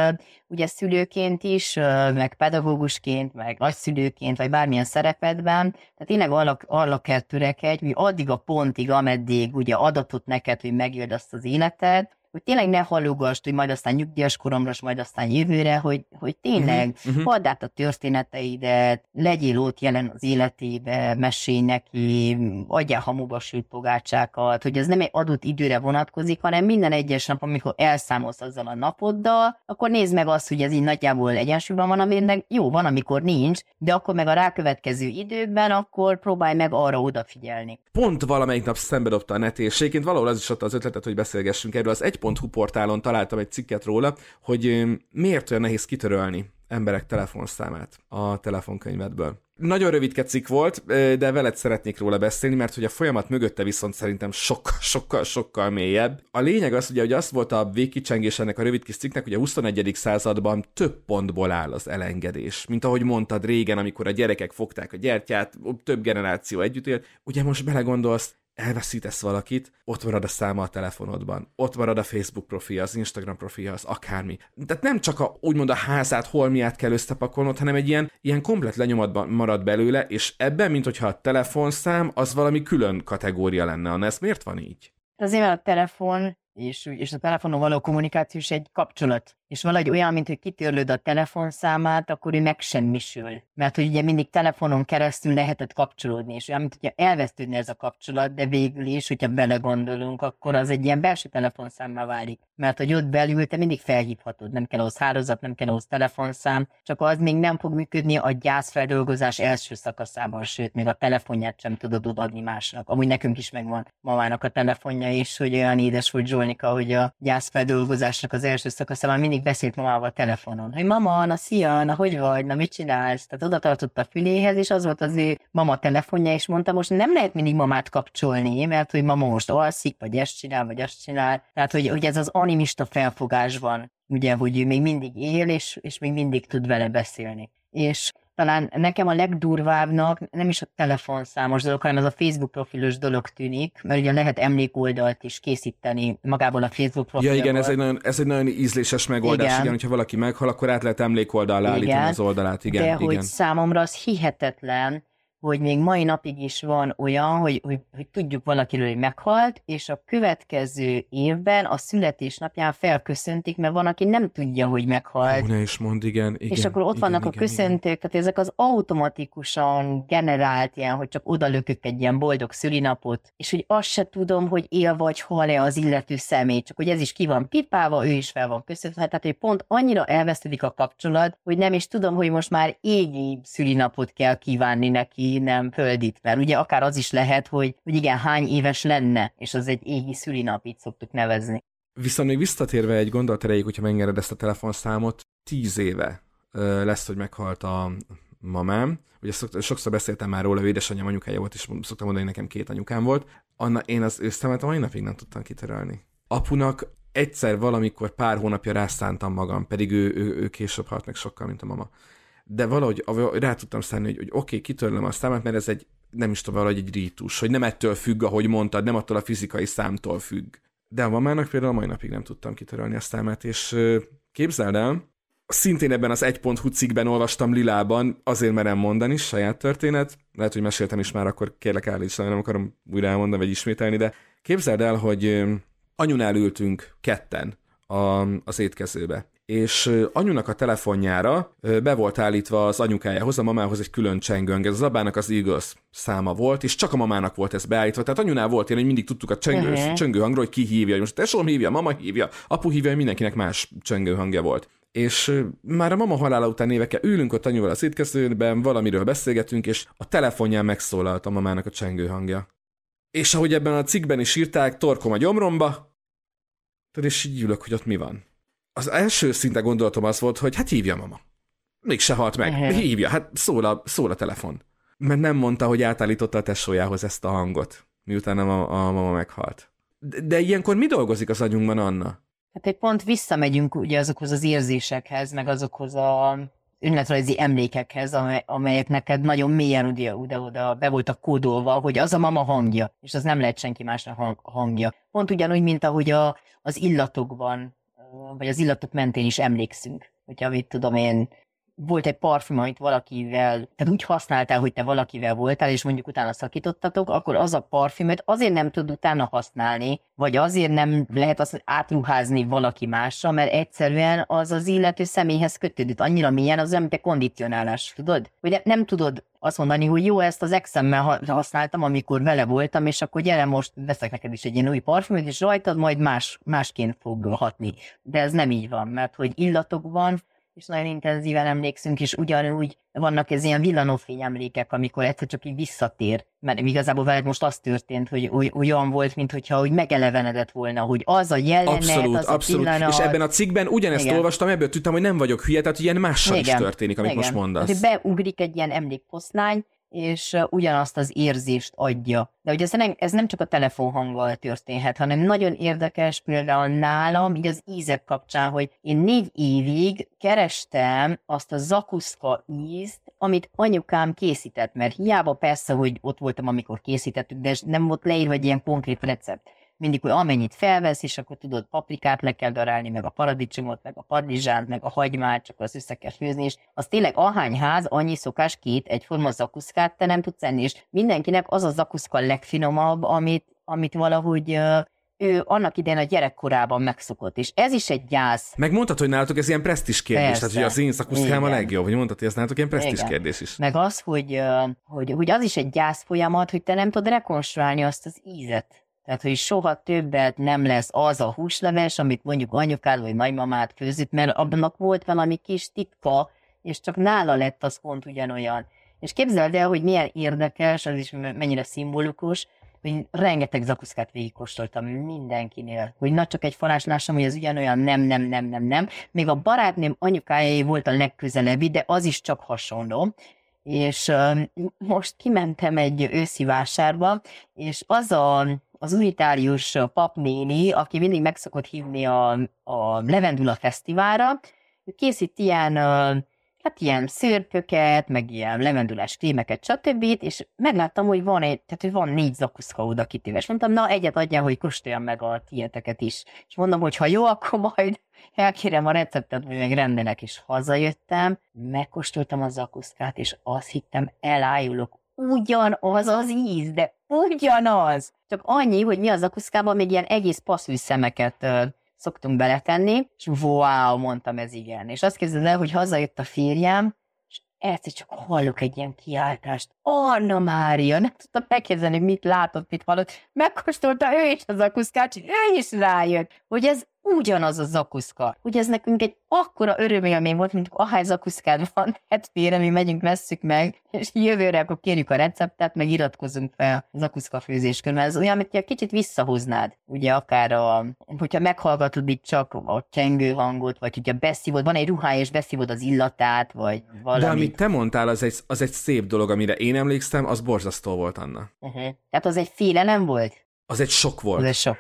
ugye szülőként is, meg pedagógusként, meg nagyszülőként, vagy bármilyen szerepedben, tehát tényleg arra, arra kell törekedj, hogy addig a pontig, ameddig ugye adatot neked, hogy megéld azt az életed, hogy tényleg ne hallogast, hogy majd aztán nyugdíjas koromra, majd aztán jövőre, hogy, hogy tényleg uh-huh. add át a történeteidet, legyél ott jelen az életébe, mesélj neki, adjál hamuba sült pogácsákat, hogy ez nem egy adott időre vonatkozik, hanem minden egyes nap, amikor elszámolsz azzal a napoddal, akkor nézd meg azt, hogy ez így nagyjából egyensúlyban van, aminek jó, van, amikor nincs, de akkor meg a rákövetkező időkben, akkor próbálj meg arra odafigyelni. Pont valamelyik nap szembe dobta a net, és valahol az is ott az ötletet, hogy beszélgessünk erről. Az egy egy.hu portálon találtam egy cikket róla, hogy miért olyan nehéz kitörölni emberek telefonszámát a telefonkönyvedből. Nagyon rövidke cikk volt, de veled szeretnék róla beszélni, mert hogy a folyamat mögötte viszont szerintem sokkal, sokkal, sokkal mélyebb. A lényeg az, ugye, hogy az volt a végkicsengés ennek a rövid kis cikknek, hogy a 21. században több pontból áll az elengedés. Mint ahogy mondtad régen, amikor a gyerekek fogták a gyertyát, több generáció együtt él. Ugye most belegondolsz, elveszítesz valakit, ott marad a száma a telefonodban, ott marad a Facebook profilja, az Instagram profilja, az akármi. Tehát nem csak a, úgymond a házát, holmiát kell összepakolnod, hanem egy ilyen, ilyen komplet lenyomatban marad belőle, és ebben, mint hogyha a telefonszám, az valami külön kategória lenne. Anna, ez miért van így? Azért, mert a telefon és, és a telefonon való kommunikáció is egy kapcsolat és valahogy olyan, mint hogy kitörlöd a telefonszámát, akkor ő megsemmisül. Mert hogy ugye mindig telefonon keresztül lehetett kapcsolódni, és olyan, mint hogyha elvesztődne ez a kapcsolat, de végül is, hogyha belegondolunk, akkor az egy ilyen belső telefonszámmá válik. Mert hogy ott belül te mindig felhívhatod, nem kell ahhoz hálózat, nem kell ahhoz telefonszám, csak az még nem fog működni a gyászfeldolgozás első szakaszában, sőt, még a telefonját sem tudod odaadni másnak. Amúgy nekünk is megvan mamának a telefonja, és hogy olyan édes volt Zsolnika, hogy a gyászfeldolgozásnak az első szakaszában mindig mindig beszélt mamával telefonon, hogy mama, na szia, na hogy vagy, na mit csinálsz? Tehát oda tartott a füléhez, és az volt az ő mama telefonja, és mondta, most nem lehet mindig mamát kapcsolni, mert hogy mama most alszik, vagy ezt csinál, vagy azt csinál. Tehát, hogy, hogy ez az animista felfogás van, ugye, hogy ő még mindig él, és, és még mindig tud vele beszélni. És talán nekem a legdurvábbnak nem is a telefonszámos dolog, hanem az a Facebook profilos dolog tűnik, mert ugye lehet emlékoldalt is készíteni magából a Facebook profilból. Ja igen, ez egy nagyon, ez egy nagyon ízléses megoldás, igen. igen, hogyha valaki meghal, akkor át lehet emlékoldal állítani az oldalát, igen. De igen. hogy számomra az hihetetlen, hogy még mai napig is van olyan, hogy, hogy, hogy tudjuk valakiről, hogy meghalt, és a következő évben a születésnapján felköszöntik, mert van, aki nem tudja, hogy meghalt. Ne is mond, igen, igen. És akkor ott igen, vannak igen, a köszöntők, igen. tehát ezek az automatikusan generált ilyen, hogy csak odalökök egy ilyen boldog szülinapot, és hogy azt se tudom, hogy él vagy hal-e az illető személy, csak hogy ez is ki van pipálva, ő is fel van köszöntve, tehát hogy pont annyira elvesztedik a kapcsolat, hogy nem is tudom, hogy most már égi szülinapot kell kívánni neki, nem földit, mert ugye akár az is lehet, hogy, hogy igen, hány éves lenne, és az egy égi szülinap, így szoktuk nevezni. Viszont még visszatérve egy gondolat erejéig, hogyha megengeded ezt a telefonszámot, tíz éve lesz, hogy meghalt a mamám. Ugye sokszor beszéltem már róla, ő édesanyám anyukája volt, és szoktam mondani, hogy nekem két anyukám volt. Anna, én az ő szemet a mai napig nem tudtam kitörölni. Apunak egyszer valamikor pár hónapja rászántam magam, pedig ő, ő, ő később halt meg sokkal, mint a mama de valahogy rá tudtam szállni, hogy, hogy oké, okay, kitörlöm a számát, mert ez egy nem is tudom, valahogy egy rítus, hogy nem ettől függ, ahogy mondtad, nem attól a fizikai számtól függ. De a mamának például mai napig nem tudtam kitörölni a számát, és képzeld el, szintén ebben az 1.hu cikkben olvastam Lilában, azért merem mondani, saját történet, lehet, hogy meséltem is már, akkor kérlek állíts, nem akarom újra elmondani, vagy ismételni, de képzeld el, hogy anyunál ültünk ketten a, az étkezőbe, és anyunak a telefonjára be volt állítva az anyukájához, a mamához egy külön csengőng, ez az abának az Eagles száma volt, és csak a mamának volt ez beállítva. Tehát anyunál volt ilyen, hogy mindig tudtuk a csengő, uh-huh. csengő hangról, hogy ki hívja, hogy most tesóm hívja, mama hívja, apu hívja, mindenkinek más csengő hangja volt. És már a mama halála után évekkel ülünk ott anyuval az étkezőben, valamiről beszélgetünk, és a telefonján megszólalt a mamának a csengő hangja. És ahogy ebben a cikkben is írták, torkom a gyomromba, és így ülök, hogy ott mi van az első szinte gondolatom az volt, hogy hát hívja mama. Még se halt meg. Uh-huh. Hívja, hát szól a, szól a telefon. Mert nem mondta, hogy átállította a tesójához ezt a hangot, miután a, a mama meghalt. De, de ilyenkor mi dolgozik az agyunkban, Anna? Hát egy pont visszamegyünk ugye azokhoz az érzésekhez, meg azokhoz a önéletrajzi emlékekhez, amely, amelyek neked nagyon mélyen oda-oda be voltak kódolva, hogy az a mama hangja, és az nem lehet senki másnak hangja. Pont ugyanúgy, mint ahogy a, az illatokban vagy az illatok mentén is emlékszünk. Hogyha mit tudom én, volt egy parfüm, amit valakivel, tehát úgy használtál, hogy te valakivel voltál, és mondjuk utána szakítottatok, akkor az a parfümöt azért nem tud utána használni, vagy azért nem lehet azt átruházni valaki másra, mert egyszerűen az az illető személyhez kötődött annyira mélyen, az olyan, mint kondicionálás, tudod? Hogy ne, nem tudod azt mondani, hogy jó, ezt az exemmel használtam, amikor vele voltam, és akkor gyere most, veszek neked is egy ilyen új parfümöt, és rajtad majd más, másként fog hatni. De ez nem így van, mert hogy illatokban és nagyon intenzíven emlékszünk, és ugyanúgy vannak ez ilyen villanófény emlékek, amikor egyszer csak így visszatér, mert igazából veled most az történt, hogy olyan volt, mintha hogy megelevenedett volna, hogy az a jelenet, abszolút, az abszolút. a pillanat. És ebben a cikkben ugyanezt Igen. olvastam, ebből tudtam, hogy nem vagyok hülye, tehát ilyen mással Igen. is történik, amit Igen. most mondasz. Tehát, beugrik egy ilyen emlékposzlány, és ugyanazt az érzést adja. De ugye ez nem, ez nem csak a telefonhanggal történhet, hanem nagyon érdekes például nálam, így az ízek kapcsán, hogy én négy évig kerestem azt a zakuszka ízt, amit anyukám készített, mert hiába persze, hogy ott voltam, amikor készítettük, de nem volt leírva egy ilyen konkrét recept mindig, hogy amennyit felvesz, és akkor tudod, paprikát le kell darálni, meg a paradicsomot, meg a padlizsánt, meg a hagymát, csak az össze kell főzni, és az tényleg ahány ház, annyi szokás két egyforma zakuszkát te nem tudsz enni, és mindenkinek az a zakuszka legfinomabb, amit, amit valahogy ő annak idején a gyerekkorában megszokott, és ez is egy gyász. Megmondtad, hogy nálatok ez ilyen presztis kérdés, Persze. tehát hogy az én szakuszkám a legjobb, hogy mondtad, hogy ez nálatok ilyen presztis kérdés is. Meg az, hogy, hogy, hogy az is egy gyász folyamat, hogy te nem tudod rekonstruálni azt az ízet. Tehát, hogy soha többet nem lesz az a húsleves, amit mondjuk anyukád vagy nagymamát főzött, mert abban volt valami kis titka, és csak nála lett az pont ugyanolyan. És képzeld el, hogy milyen érdekes, az is mennyire szimbolikus, hogy rengeteg zakuszkát végigkóstoltam mindenkinél, hogy na csak egy falás lássam, hogy ez ugyanolyan nem, nem, nem, nem, nem. Még a barátném anyukájai volt a legközelebbi, de az is csak hasonló. És uh, most kimentem egy őszi vásárba, és az a az unitárius papnéni, aki mindig megszokott hívni a, a Levendula Fesztiválra, ő készít ilyen, hát ilyen szörpöket, meg ilyen levendulás krémeket, stb. És megláttam, hogy van egy, tehát hogy van négy zakuszka oda kitéve. És mondtam, na egyet adjál, hogy kóstoljam meg a tieteket is. És mondom, hogy ha jó, akkor majd elkérem a receptet, hogy meg rendelek, és hazajöttem, megkóstoltam a zakuszkát, és azt hittem, elájulok, ugyanaz az íz, de ugyanaz. Csak annyi, hogy mi az akuszkában még ilyen egész passzúj szemeket szoktunk beletenni, és wow, mondtam, ez igen. És azt kezded el, hogy hazajött a férjem, és egyszer csak hallok egy ilyen kiáltást. Anna Mária, nem tudtam megképzelni, mit látott, mit hallott. Megkóstolta ő is az akuszkát, és ő is rájött, hogy ez ugyanaz a zakuszka. Ugye ez nekünk egy akkora örömélmény volt, mint ahány zakuszkád van, hát félre, mi megyünk, vesszük meg, és jövőre akkor kérjük a receptet, meg iratkozunk fel a zakuszka főzéskör, mert ez olyan, mint egy kicsit visszahoznád, ugye akár a, hogyha meghallgatod itt csak a csengő hangot, vagy hogyha beszívod, van egy ruhája, és beszívod az illatát, vagy valami. De amit te mondtál, az egy, az egy szép dolog, amire én emlékszem, az borzasztó volt, Anna. Uh-huh. Tehát az egy félelem volt? Az egy sok volt. Az egy sok.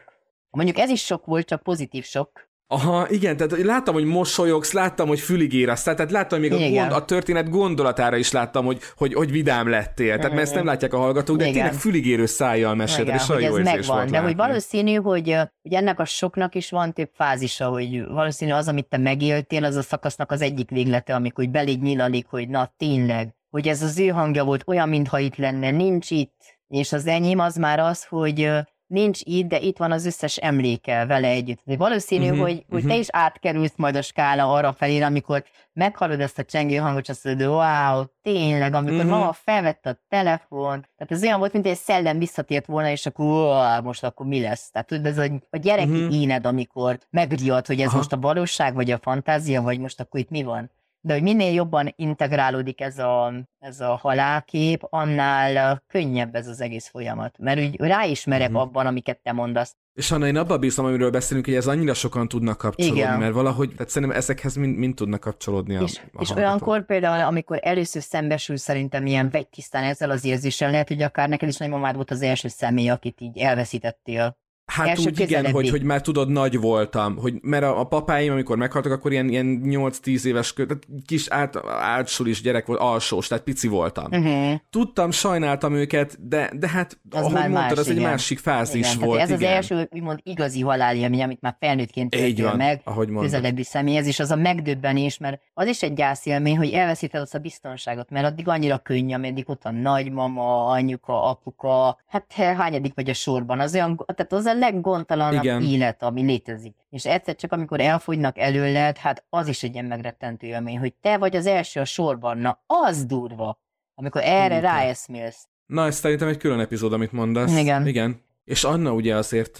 Mondjuk ez is sok volt, csak pozitív sok. Aha, igen, tehát láttam, hogy mosolyogsz, láttam, hogy füligér azt, tehát láttam, hogy még a, gond, a történet gondolatára is láttam, hogy, hogy, hogy vidám lettél. Tehát mert ezt nem látják a hallgatók, de igen. tényleg füligérő szájjal mesélted, és olyan jó megvan, volt De hogy valószínű, hogy, hogy ennek a soknak is van több fázisa, hogy valószínű az, amit te megéltél, az a szakasznak az egyik véglete, amikor hogy beléd nyilalik, hogy na tényleg, hogy ez az ő hangja volt olyan, mintha itt lenne, nincs itt, és az enyém az már az, hogy nincs itt, de itt van az összes emléke vele együtt. De valószínű, uh-huh, hogy, uh-huh. hogy te mhm. is átkerülsz majd a skála arra felé, amikor meghallod ezt a csengő hangot, és azt mondod, wow, tényleg, amikor uh-huh. mama felvette a telefont, tehát ez olyan volt, mint egy szellem visszatért volna, és akkor wow, most akkor mi lesz? Tehát tudod, ez a, a gyereki uh-huh. éned, amikor megriad, hogy ez Aha. most a valóság, vagy a fantázia, vagy most akkor itt mi van? De hogy minél jobban integrálódik ez a, ez a halálkép, annál könnyebb ez az egész folyamat. Mert úgy ráismerek uh-huh. abban, amiket te mondasz. És Anna, én abban bízom, amiről beszélünk, hogy ez annyira sokan tudnak kapcsolódni, Igen. mert valahogy, tehát szerintem ezekhez mind, mind tudnak kapcsolódni a, És, a és olyankor például, amikor először szembesül szerintem ilyen vegytisztán ezzel az érzéssel, lehet, hogy akár neked is nagymamád volt az első személy, akit így elveszítettél Hát Első úgy igen, hogy, hogy már tudod, nagy voltam, hogy, mert a, a papáim, amikor meghaltak, akkor ilyen, ilyen 8-10 éves, tehát kis át, átsulis gyerek volt, alsós, tehát pici voltam. Uh-huh. Tudtam, sajnáltam őket, de, de hát, az ahogy mondtad, más, az igen. egy másik fázis igen, volt. Ez igen. az első, úgymond igazi halálélmény, amit már felnőttként törtél meg ahogy közelebbi személyhez, és az a megdöbbenés, mert az is egy gyászélmény, hogy elveszíted azt a biztonságot, mert addig annyira könnyű, ameddig ott a nagymama, anyuka, apuka, hát hányadik vagy a sorban, az olyan, tehát az a leggontalanabb Igen. élet, ami létezik. És egyszer csak, amikor elfogynak előled, hát az is egy ilyen megrettentő élmény, hogy te vagy az első a sorban, na az durva, amikor erre Hú, ráeszmélsz. Na, ez szerintem egy külön epizód, amit mondasz. Igen. Igen. És Anna ugye azért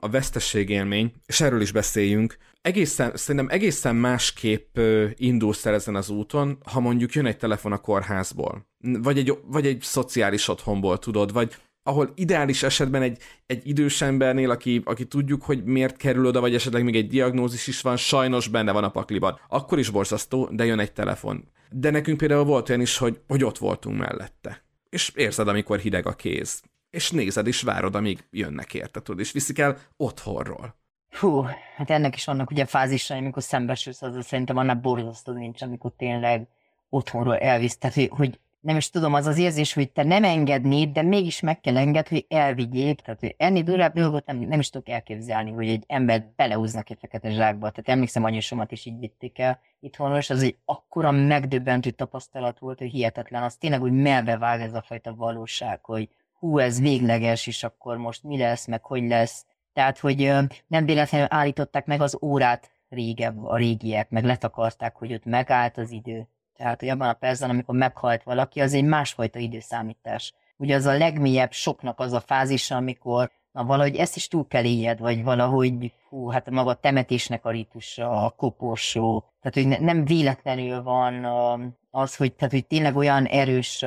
a vesztességélmény, és erről is beszéljünk, egészen, szerintem egészen másképp indulsz el ezen az úton, ha mondjuk jön egy telefon a kórházból, vagy egy, vagy egy szociális otthonból, tudod, vagy ahol ideális esetben egy, egy idős embernél, aki, aki tudjuk, hogy miért kerül oda, vagy esetleg még egy diagnózis is van, sajnos benne van a pakliban. Akkor is borzasztó, de jön egy telefon. De nekünk például volt olyan is, hogy, hogy ott voltunk mellette. És érzed, amikor hideg a kéz. És nézed, és várod, amíg jönnek érte, tudod, és viszik el otthonról. Hú, hát ennek is vannak ugye fázisai, amikor szembesülsz, az szerintem annál borzasztó nincs, amikor tényleg otthonról elvisz. Tehát, hogy, nem is tudom, az az érzés, hogy te nem engednéd, de mégis meg kell enged, hogy elvigyék. Tehát, hogy ennél durább dolgot nem, nem is tudok elképzelni, hogy egy embert belehúznak egy fekete zsákba. Tehát emlékszem, anyusomat is így vitték el itthonról, és az egy akkora megdöbbentő tapasztalat volt, hogy hihetetlen. Az tényleg úgy melbevág ez a fajta valóság, hogy hú, ez végleges, és akkor most mi lesz, meg hogy lesz. Tehát, hogy nem véletlenül állították meg az órát régebb a régiek, meg letakarták, hogy ott megállt az idő. Tehát, hogy abban a percben, amikor meghalt valaki, az egy másfajta időszámítás. Ugye az a legmélyebb soknak az a fázisa, amikor na valahogy ezt is túl kell éljed, vagy valahogy, hú, hát maga a temetésnek a ritusa, a koporsó, tehát, hogy ne, nem véletlenül van az, hogy, tehát, hogy tényleg olyan erős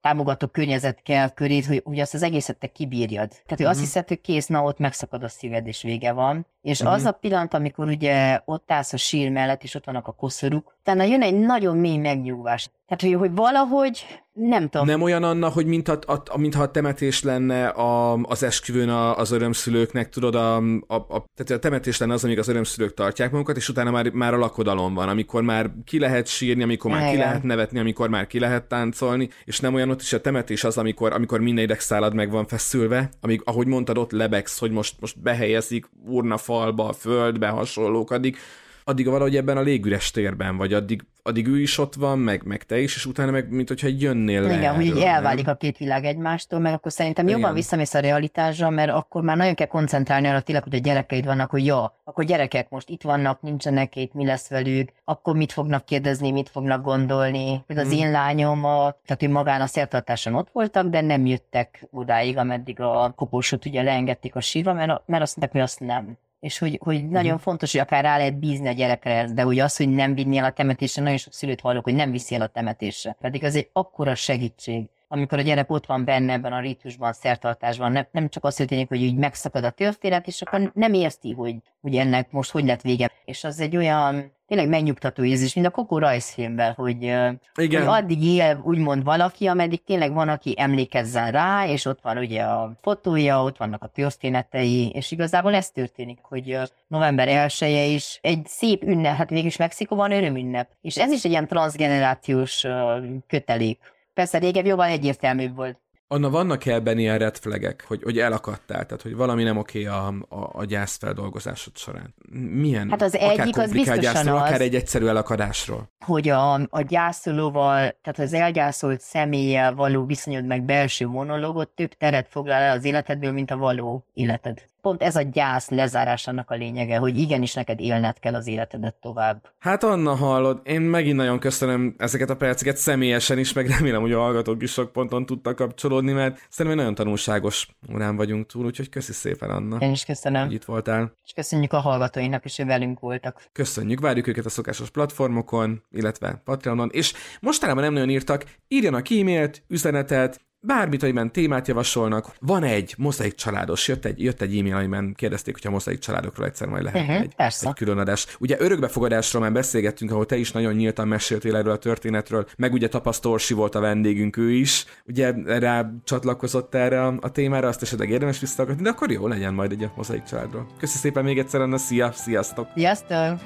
támogató környezet kell körét, hogy, hogy azt az egészet te kibírjad. Tehát, hogy uh-huh. azt mhm. hiszed, hogy kész, na ott megszakad a szíved, és vége van. És uh-huh. az a pillanat, amikor ugye ott állsz a sír mellett, és ott vannak a koszorúk, utána jön egy nagyon mély megnyugvás. Tehát, hogy, hogy valahogy, nem tudom. Nem olyan Anna, hogy mint a, a, mintha a temetés lenne a, az esküvőn a, az örömszülőknek, tudod, a, a, a, tehát a temetés lenne az, amíg az örömszülők tartják magukat, és utána már, már a lakodalom van, amikor már ki lehet sírni, amikor már Igen. ki lehet nevetni, amikor már ki lehet táncolni, és nem olyan ott is a temetés az, amikor, amikor minden idegszálad meg van feszülve, amíg, ahogy mondtad, ott lebegsz, hogy most, most behelyezik urna falba, a földbe, hasonlók, addig, addig valahogy ebben a légüres térben vagy, addig, addig ő is ott van, meg, meg te is, és utána meg, mint hogyha jönnél le. Igen, hogy így elválik a két világ egymástól, meg akkor szerintem Igen. jobban visszamész a realitásra, mert akkor már nagyon kell koncentrálni arra tényleg, hogy a gyerekeid vannak, hogy ja, akkor gyerekek most itt vannak, nincsenek itt, mi lesz velük, akkor mit fognak kérdezni, mit fognak gondolni. Hogy az hmm. én lányom, a, tehát ő magán a szertartáson ott voltak, de nem jöttek odáig, ameddig a koporsot ugye leengedték a sírva, mert, mert azt mondták, hogy azt nem és hogy, hogy uh-huh. nagyon fontos, hogy akár rá lehet bízni a gyerekre, de ugye az, hogy nem vinni el a temetésre, nagyon sok szülőt hallok, hogy nem viszi el a temetésre. Pedig az egy akkora segítség, amikor a gyerek ott van benne ebben a ritusban, szertartásban, nem, nem csak azt történik, hogy úgy megszakad a történet, és akkor nem érti, hogy, hogy ennek most hogy lett vége. És az egy olyan, tényleg megnyugtató érzés, mint a Kokó rajzfilmben, hogy, Igen. hogy addig él úgymond valaki, ameddig tényleg van, aki emlékezzen rá, és ott van ugye a fotója, ott vannak a történetei, és igazából ez történik, hogy november 1 is egy szép ünnep, hát végülis Mexikóban örömünnep, és ez is egy ilyen transgenerációs kötelék. Persze régen jobban egyértelműbb volt. Anna, vannak ebben ilyen red flagek, hogy, hogy elakadtál, tehát hogy valami nem oké a, a, a gyászfeldolgozásod során? Milyen? Hát az egyik az biztosan gyászról, az, akár egy egyszerű elakadásról. hogy a, a gyászolóval, tehát az elgyászolt személlyel való viszonyod meg belső monológot több teret foglal el az életedből, mint a való életed. Pont ez a gyász lezárásának a lényege, hogy igenis neked élned kell az életedet tovább. Hát Anna, hallod, én megint nagyon köszönöm ezeket a perceket személyesen is, meg remélem, hogy a hallgatók is sok ponton tudtak kapcsolódni, mert szerintem egy nagyon tanulságos órán vagyunk túl, úgyhogy köszi szépen, Anna, Én is köszönöm. hogy itt voltál. És köszönjük a hallgatóinak is, hogy velünk voltak. Köszönjük, várjuk őket a szokásos platformokon, illetve Patreonon, és mostanában nem nagyon írtak, írjanak e-mailt, üzenetet, bármit, amiben témát javasolnak. Van egy mozaik családos, jött egy, jött egy e-mail, amiben kérdezték, hogy a mozaik családokról egyszer majd lehet Mhm, egy, persze. egy külön adás. Ugye örökbefogadásról már beszélgettünk, ahol te is nagyon nyíltan meséltél erről a történetről, meg ugye tapasztorsi volt a vendégünk ő is, ugye rá csatlakozott erre a, a témára, azt esetleg érdemes visszaakadni, de akkor jó legyen majd egy a mozaik családról. Köszi szépen még egyszer, Anna, szia, sziasztok! Sziasztok!